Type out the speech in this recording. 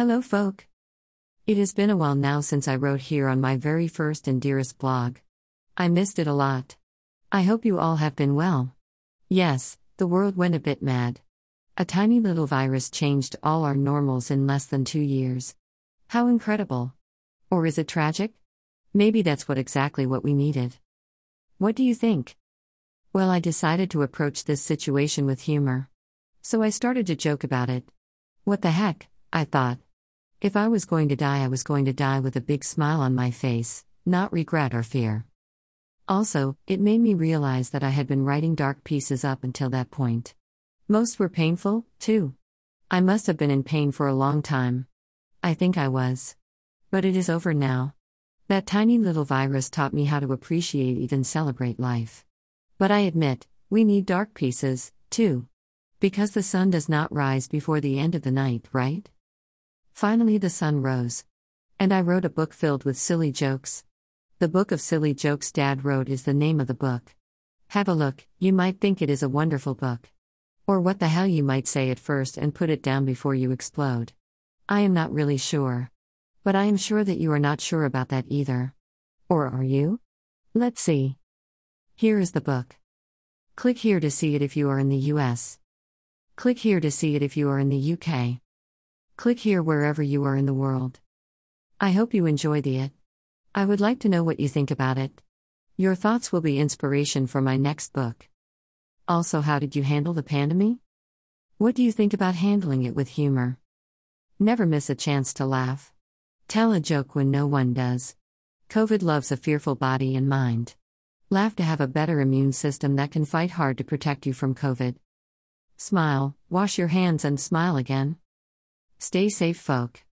Hello, folk. It has been a while now since I wrote here on my very first and dearest blog. I missed it a lot. I hope you all have been well. Yes, the world went a bit mad. A tiny little virus changed all our normals in less than two years. How incredible! Or is it tragic? Maybe that's what exactly what we needed. What do you think? Well, I decided to approach this situation with humor. So I started to joke about it. What the heck, I thought. If I was going to die, I was going to die with a big smile on my face, not regret or fear. Also, it made me realize that I had been writing dark pieces up until that point. Most were painful, too. I must have been in pain for a long time. I think I was. But it is over now. That tiny little virus taught me how to appreciate, even celebrate life. But I admit, we need dark pieces, too. Because the sun does not rise before the end of the night, right? Finally, the sun rose. And I wrote a book filled with silly jokes. The Book of Silly Jokes Dad Wrote is the name of the book. Have a look, you might think it is a wonderful book. Or what the hell you might say at first and put it down before you explode. I am not really sure. But I am sure that you are not sure about that either. Or are you? Let's see. Here is the book. Click here to see it if you are in the US. Click here to see it if you are in the UK. Click here wherever you are in the world. I hope you enjoy the it. I would like to know what you think about it. Your thoughts will be inspiration for my next book. Also, how did you handle the pandemic? What do you think about handling it with humor? Never miss a chance to laugh. Tell a joke when no one does. COVID loves a fearful body and mind. Laugh to have a better immune system that can fight hard to protect you from COVID. Smile, wash your hands, and smile again. Stay safe, folk.